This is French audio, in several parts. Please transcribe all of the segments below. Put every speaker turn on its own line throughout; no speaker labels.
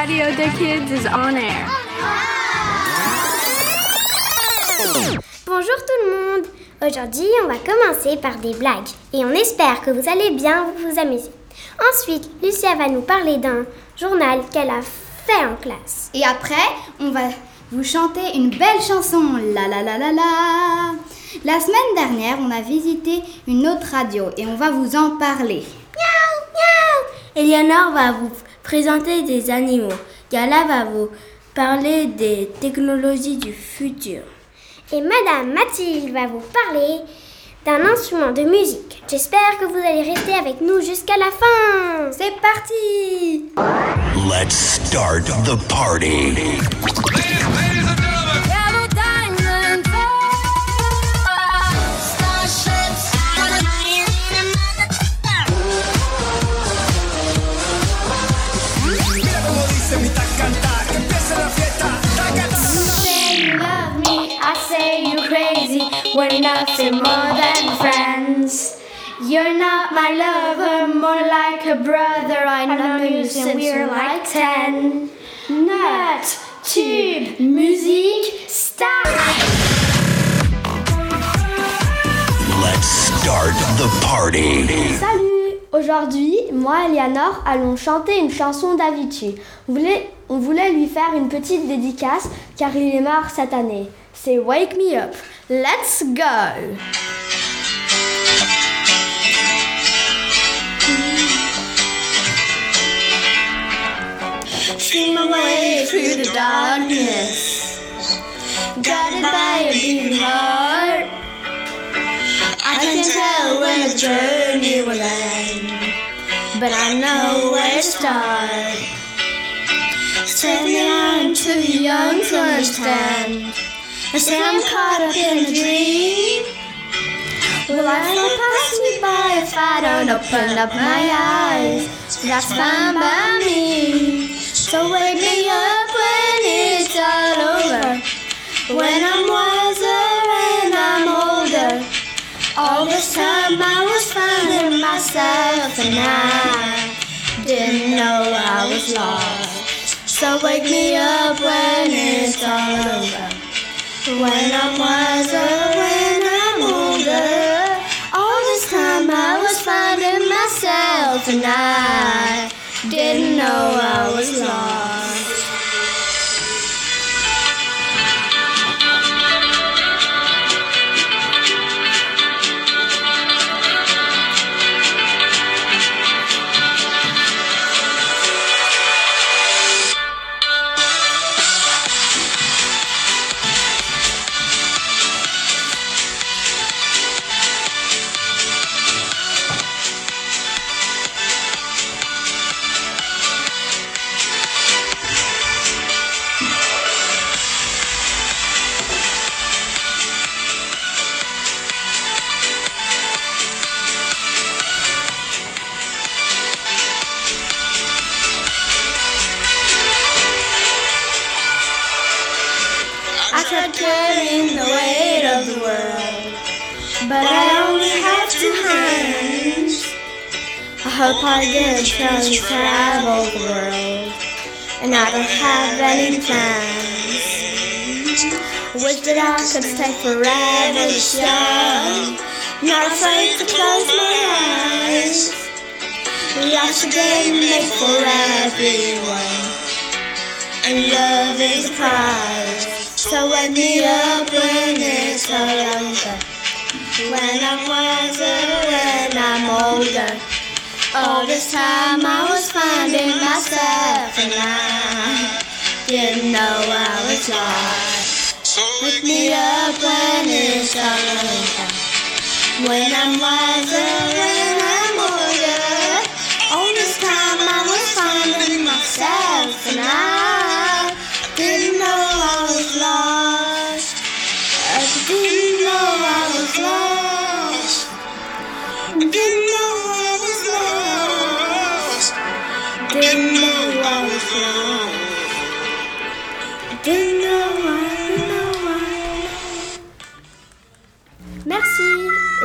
Radio the Kids is on air.
Bonjour tout le monde. Aujourd'hui, on va commencer par des blagues et on espère que vous allez bien vous amuser. Ensuite, Lucia va nous parler d'un journal qu'elle a fait en classe.
Et après, on va vous chanter une belle chanson. La la la la la. La semaine dernière, on a visité une autre radio et on va vous en parler.
Eleanor va vous présenter des animaux. Gala va vous parler des technologies du futur.
Et Madame Mathilde va vous parler d'un instrument de musique. J'espère que vous allez rester avec nous jusqu'à la fin.
C'est parti
Let's start the party.
We're nothing more than friends. You're not my lover, more like a brother. I know you since we're like ten. Nut, tube, musique, start.
Let's start the party.
Salut Aujourd'hui, moi et Eleanor allons chanter une chanson d'Avicii. On voulait, on voulait lui faire une petite dédicace car il est mort cette année. C'est Wake Me Up. Let's go
See my way through the darkness. Guided by a beating heart. I can tell when the journey will end, but I know where to start. Standing I'm too young to understand. I say I'm caught up in a dream. Will life not pass me by if I don't open up my eyes? That's fine by me. So wake me up when it's all over. When I'm wiser and I'm older. All this time I was finding myself and I didn't know I was lost. So wake me up when it's all over. When I'm wiser, when I'm older. All this time I was finding myself and I didn't know I was lost. Get a chance to travel the world, and I don't have any plans. Wish that I could stay forever young, not afraid to close my eyes. Life's a game made for everyone, and love is a prize. So wake me up when it's. When I'm wiser, when I'm older. All this time I was finding myself and I didn't know I was lost. Wake me up when it's all over. When I'm wiser,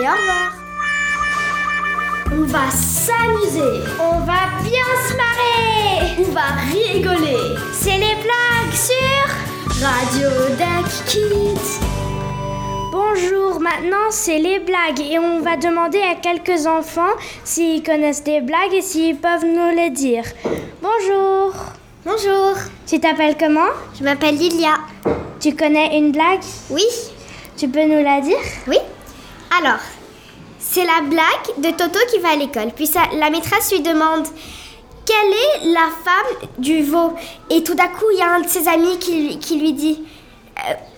et au revoir
On va s'amuser.
On va bien se marrer.
On va rigoler.
C'est les blagues sur
Radio Deck Kids.
Bonjour, maintenant c'est les blagues et on va demander à quelques enfants s'ils connaissent des blagues et s'ils peuvent nous les dire. Bonjour,
Bonjour,
tu t'appelles comment?
Je m'appelle Lilia.
Tu connais une blague?
Oui,
Tu peux nous la dire?
Oui. Alors, c'est la blague de Toto qui va à l'école. Puis la maîtresse lui demande quelle est la femme du veau? Et tout d'un coup, il y a un de ses amis qui, lui- dit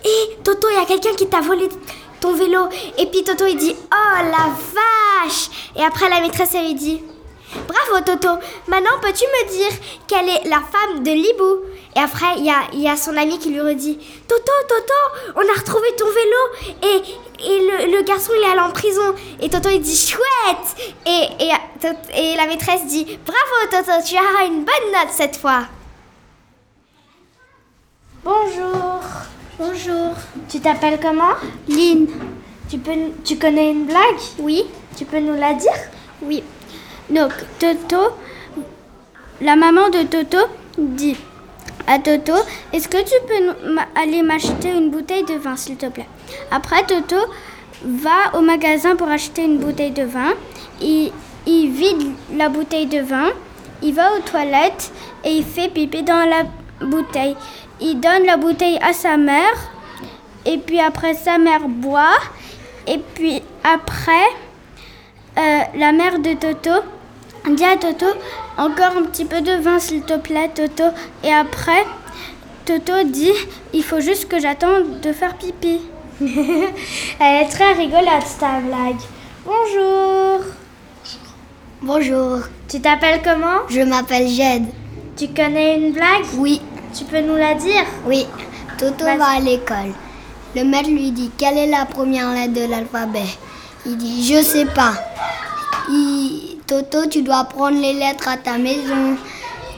Hé, Toto, il y a quelqu'un qui t'a volé ton vélo. Et puis Toto, il dit Oh la vache Et après, la maîtresse, elle lui dit Bravo Toto, maintenant peux-tu me dire quelle est la femme de Libou? Et après, il y a, y a son ami qui lui redit Toto, Toto, on a retrouvé ton vélo garçon il est allé en prison. Et Toto il dit chouette et, et, et la maîtresse dit Bravo Toto, tu auras une bonne note cette fois.
Bonjour,
Bonjour.
tu t'appelles comment?
Lynn.
tu, peux, tu connais une blague?
Oui
Tu peux nous la dire?
Oui. Donc, Toto, la maman de Toto dit à Toto Est-ce que tu peux aller m'acheter une bouteille de vin, s'il te plaît? Après, Toto va au magasin pour acheter une bouteille de vin. Il, vide la bouteille de vin. Il va aux toilettes et il fait pipi dans la bouteille. Il donne la bouteille à sa mère. Et puis après, sa mère boit. Et puis après, euh, la mère de Toto dit à Toto encore un petit peu de vin s'il te plaît Toto et après Toto dit il faut juste que j'attende de faire pipi.
Elle est très rigolote ta blague. Bonjour,
Bonjour,
tu t'appelles comment?
Je m'appelle Jed.
Tu connais une blague?
Oui,
Tu peux nous la dire?
Oui. Toto
Vas-y.
va à l'école. Le maître lui dit quelle est la première lettre de l'alphabet? Il dit je sais pas. Il- Toto, tu dois prendre les lettres à ta maison.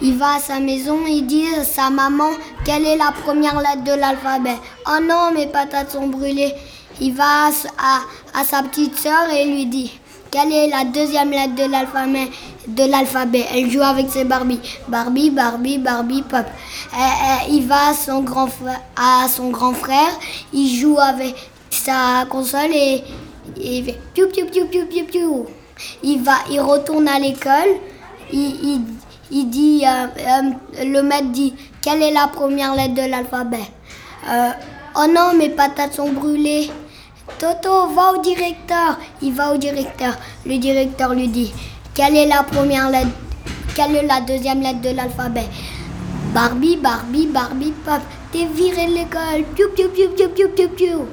Il va à sa maison, il dit à sa maman quelle est la première lettre de l'alphabet. Oh non, mes patates sont brûlées. Il va à, sa petite sœur et lui dit quelle est la deuxième lettre de l'alphabet. Elle joue avec ses Barbie. Barbie, Barbie, Barbie, pop. Euh, euh, il va à son grand frère. Il joue avec sa console et, et il fait piou piou piou piou piou piou. Il retourne à l'école. Il, il dit, euh, euh, le maître dit, quelle est la première lettre de l'alphabet? Euh, Oh non, mes patates sont brûlées. Toto, va au directeur. Il va au directeur. Le directeur lui dit, quelle est la première lettre Quelle est la deuxième lettre de l'alphabet? Barbie, Barbie, Barbie, pop. T'es viré de l'école. Piou, piou, piou, piou, piou, piou.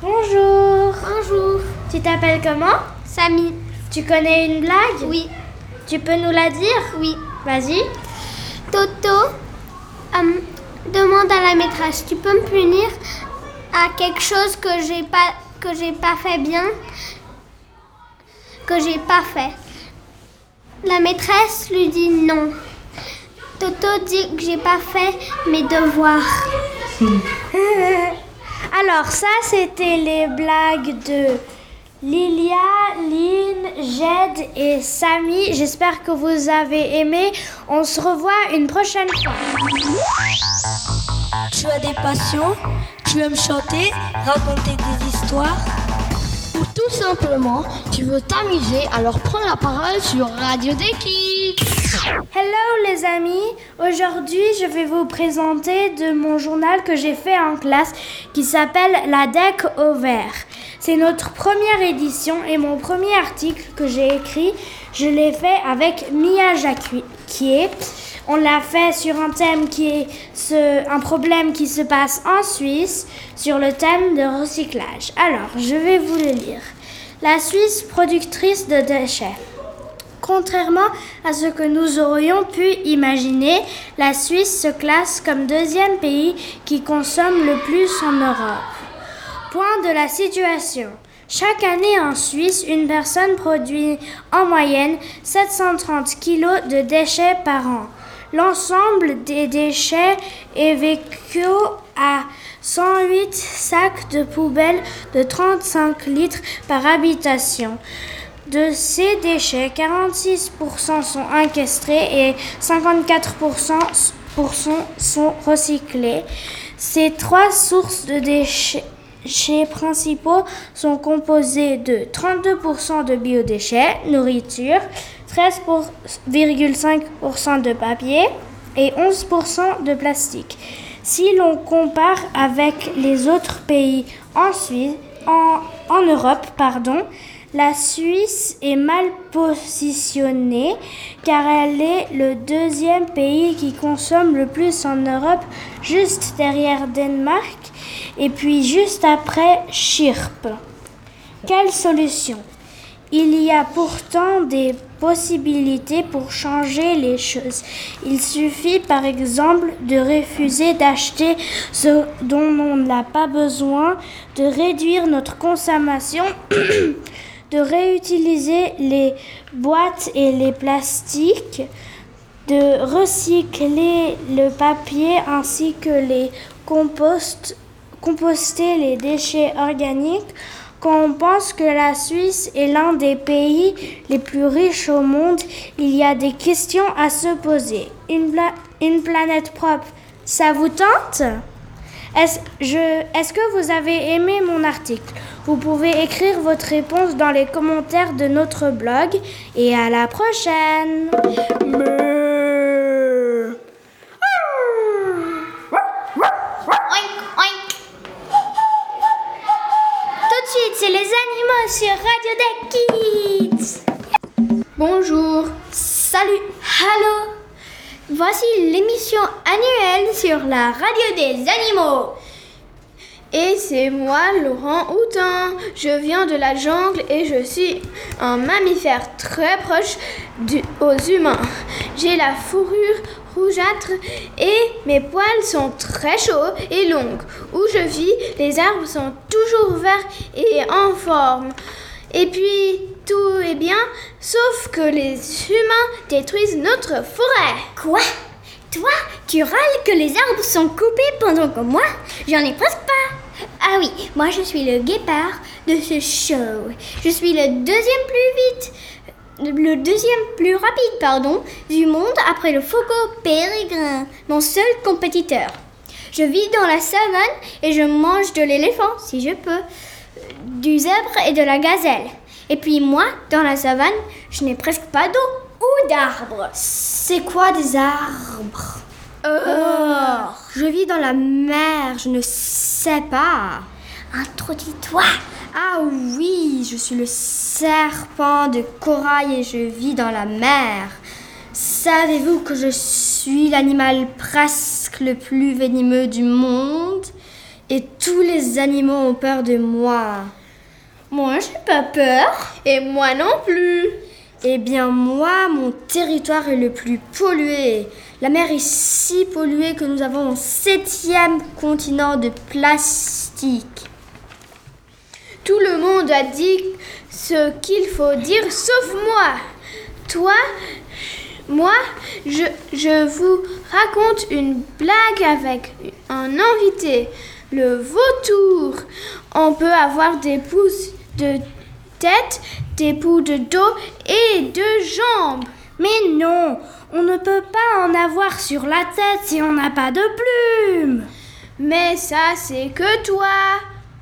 Bonjour,
Bonjour.
tu t'appelles comment?
Samy.
Tu connais une blague?
Oui.
Tu peux nous la dire
Oui.
Vas-y.
Toto euh, demande à la maîtresse, tu peux me punir à quelque chose que j'ai pas que j'ai pas fait bien, que j'ai pas fait. La maîtresse lui dit non. Toto dit que j'ai pas fait mes devoirs.
Alors ça, c'était les blagues de Lilia, Lynn, Jed et Samy. J'espère que vous avez aimé. On se revoit une prochaine fois.
Tu as des passions, tu aimes chanter, raconter des histoires.
Ou tout simplement, tu veux t'amuser, alors prends la parole sur Radio Deki.
Hello les amis, aujourd'hui je vais vous présenter de mon journal que j'ai fait en classe qui s'appelle La Deck au vert. C'est notre première édition et mon premier article que j'ai écrit, je l'ai fait avec Mia Jacquier. On l'a fait sur un thème qui est un problème qui se passe en Suisse sur le thème de recyclage. Alors, je vais vous le lire. La Suisse productrice de déchets. Contrairement à ce que nous aurions pu imaginer, la Suisse se classe comme deuxième pays qui consomme le plus en Europe. Point de la situation. Chaque année en Suisse, une personne produit en moyenne 730 kg de déchets par an. L'ensemble des déchets est vécu à 108 sacs de poubelle de 35 litres par habitation. De ces déchets, 46% sont incastrés et 54% sont recyclés. Ces trois sources de déchets principaux sont composées de 32% de biodéchets, nourriture, 13,5% de papier et 11% de plastique. Si l'on compare avec les autres pays en, Europe, pardon, la Suisse est mal positionnée car elle est le deuxième pays qui consomme le plus en Europe, juste derrière Danemark et puis juste après Chypre. Quelle solution? Il y a pourtant des possibilités pour changer les choses. Il suffit par exemple de refuser d'acheter ce dont on n'a pas besoin, de réduire notre consommation de réutiliser les boîtes et les plastiques, de recycler le papier ainsi que les compost, composter les déchets organiques. Quand on pense que la Suisse est l'un des pays les plus riches au monde, il y a des questions à se poser. Une, pla une planète propre, ça vous tente? Est-ce est que vous avez aimé mon article? Vous pouvez écrire votre réponse dans les commentaires de notre blog et à la prochaine.
Tout de suite, c'est les animaux sur Radio Deck Kids.
Bonjour. Salut.
Hello. Voici l'émission annuelle sur la radio des animaux.
Et c'est moi, Laurent Houtin. Je viens de la jungle et je suis un mammifère très proche aux humains. J'ai la fourrure rougeâtre et mes poils sont très chauds et longs. Où je vis, les arbres sont toujours verts et en forme. Et puis, tout est bien, sauf que les humains détruisent notre forêt.
Quoi? Toi, tu râles que les arbres sont coupés pendant que moi, j'en ai presque pas. Ah oui, moi je suis le guépard de ce show. Je suis le deuxième plus vite, le deuxième plus rapide, pardon, du monde après le faucon pérégrin, mon seul compétiteur. Je vis dans la savane et je mange de l'éléphant, si je peux, du zèbre et de la gazelle. Et puis moi, dans la savane, je n'ai presque pas d'eau ou d'arbres.
C'est quoi des arbres?
Oh.
Je vis dans la mer, je ne sais pas.
Introduis-toi.
Ah oui, je suis le serpent de corail et je vis dans la mer. Savez-vous que je suis l'animal presque le plus venimeux du monde? Et tous les animaux ont peur de moi
Moi, j'ai pas peur.
Et moi non plus. Eh bien moi, mon territoire est le plus pollué. La mer est si polluée que nous avons un septième continent de plastique. Tout le monde a dit ce qu'il faut dire, sauf moi. Toi, moi, je, je vous raconte une blague avec un invité. Le vautour. On peut avoir des pouces de tête, des bouts de dos et de jambes.
Mais non, on ne peut pas en avoir sur la tête si on n'a pas de plumes.
Mais ça, c'est que toi.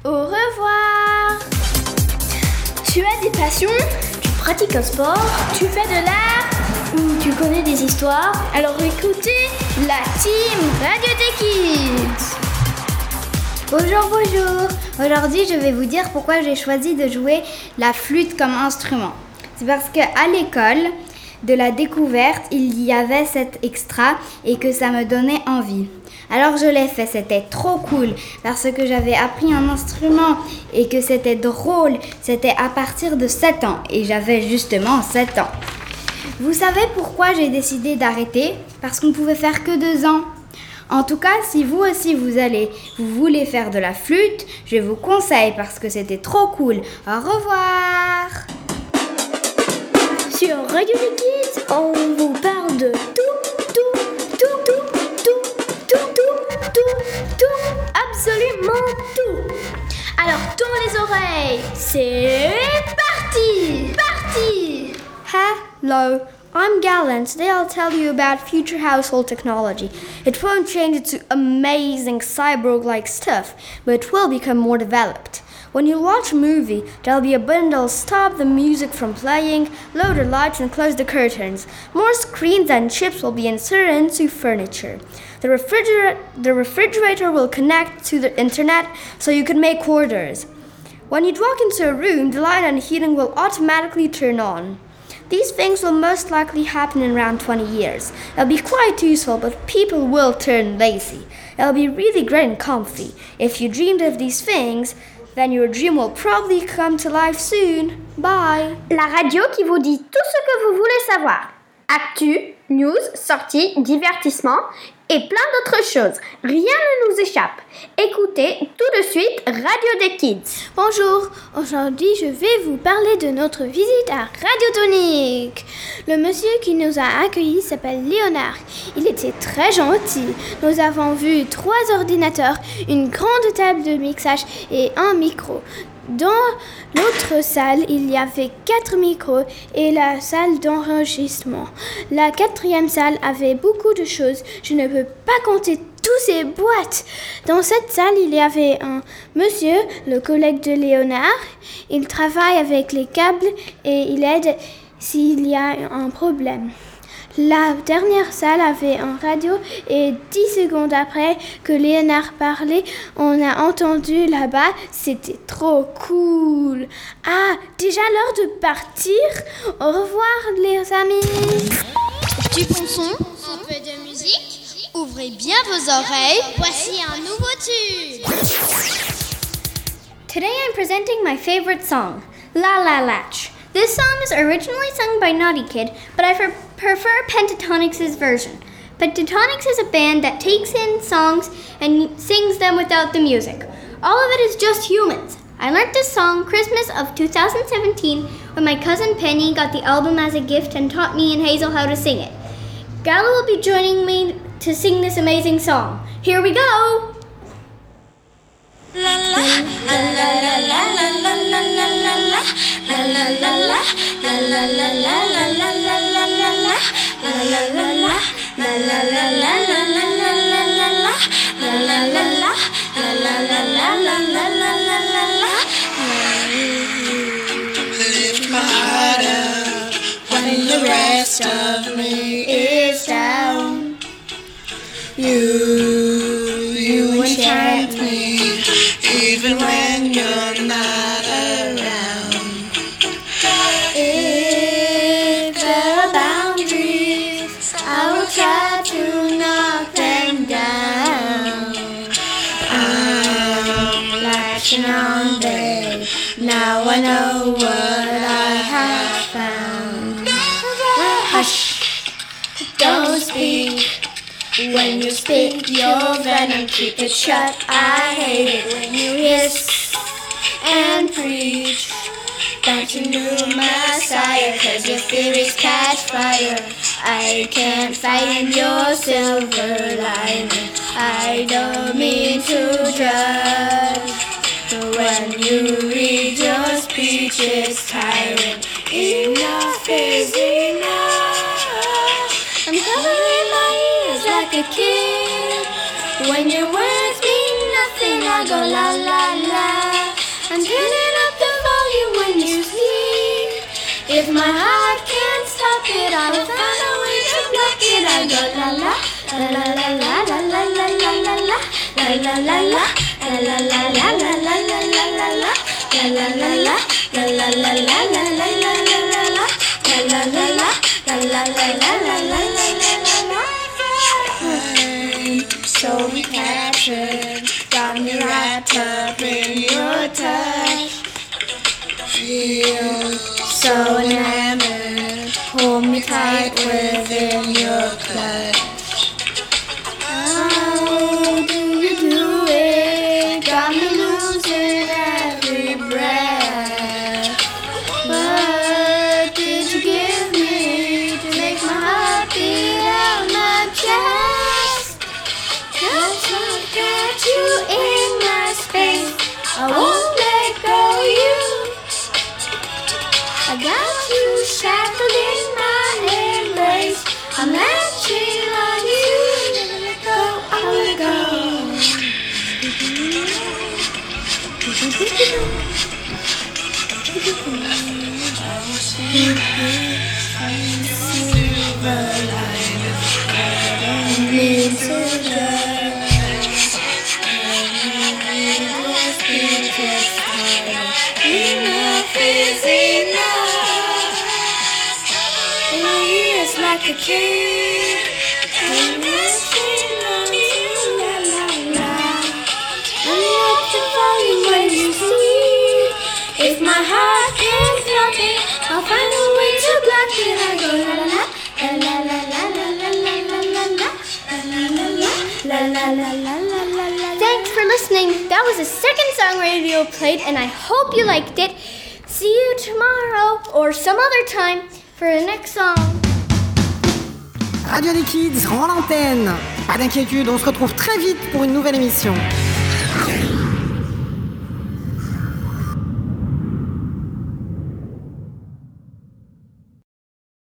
Au revoir.
Tu as des passions Tu pratiques un sport Tu fais de l'art Ou tu connais des histoires Alors écoutez la team Radio des Kids.
Bonjour, bonjour. Aujourd'hui, je vais vous dire pourquoi j'ai choisi de jouer la flûte comme instrument. C'est parce qu'à l'école de la découverte, il y avait cet extra et que ça me donnait envie. Alors je l'ai fait, c'était trop cool parce que j'avais appris un instrument et que c'était drôle. C'était à partir de 7 ans et j'avais justement 7 ans. Vous savez pourquoi j'ai décidé d'arrêter? Parce qu'on pouvait faire que 2 ans. En tout cas, si vous aussi vous allez, vous voulez faire de la flûte, je vous conseille parce que c'était trop cool. Au revoir.
Sur Radio Kids, on vous parle de tout, tout, tout, tout, tout, tout, tout, tout, tout, absolument tout. Alors tourne les oreilles, c'est parti. Parti.
Hello, I'm Gallant. Today I'll tell you about future household technology. It won't change into amazing cyborg like stuff, but it will become more developed. When you watch a movie, there'll be a button that'll stop the music from playing, lower the lights, and close the curtains. More screens and chips will be inserted into furniture. The, refrigerator, the refrigerator will connect to the internet so you can make orders. When you walk into a room, the light and heating will automatically turn on. These things will most likely happen in around 20 years. It'll be quite useful, but people will turn lazy. It'll be really great and comfy. If you dreamed of these things, then your dream will probably come to life soon. Bye.
La radio qui vous dit tout ce que vous voulez savoir. Actu, news, sorties, divertissement et plein d'autres choses. Rien ne nous échappe. Écoutez tout de suite Radio des Kids.
Bonjour, aujourd'hui je vais vous parler de notre visite à Radiotonique. Le monsieur qui nous a accueillis s'appelle Léonard. Il était très gentil. Nous avons vu trois ordinateurs, une grande table de mixage et un micro. Dans l'autre salle, il y avait quatre micros et la salle d'enregistrement. La quatrième salle avait beaucoup de choses. Je ne peux pas compter toutes ces boîtes. Dans cette salle, il y avait un monsieur, le collègue de Léonard. Il travaille avec les câbles et il aide s'il y a un problème. La dernière salle avait un radio et dix secondes après que Léonard parlait, on a entendu là-bas, c'était trop cool. Ah, déjà l'heure de partir Au revoir les amis
Du bon son, un peu de musique, ouvrez bien vos oreilles, voici un nouveau tube.
Today I'm presenting my favorite song, La La Latch. This song is originally sung by Naughty Kid, but I pre- prefer Pentatonix's version. Pentatonix is a band that takes in songs and sings them without the music. All of it is just humans. I learned this song Christmas of 2017 when my cousin Penny got the album as a gift and taught me and Hazel how to sing it. Gala will be joining me to sing this amazing song. Here we go!
Lift my heart up when the rest of me is down. You, what I have found. Hush, don't speak. When you spit your venom, keep it shut. I hate it when you hiss and preach. Don't you new messiah, cause your theories catch fire. I can't find your silver lining. I don't mean to judge. When you read your speech, it's tiring. Enough is enough. I'm covering my ears like a kid. When your words mean nothing, I go la la la. I'm turning up the volume when you speak. If my heart can't stop it, I will find a way to block it. I go la la la la la la la la la la la la la la so we captured, got me wrapped up in your touch. Feel
you see. If my heart can't stop it, I'll find a way to block it. I go la la la la la la la la la la la la la la la
Thanks for listening. That was the second song radio played, and I hope you liked it. See you tomorrow or some other time for the next song.
Radio des Kids rend l'antenne. Pas d'inquiétude, on se retrouve très vite pour une nouvelle émission.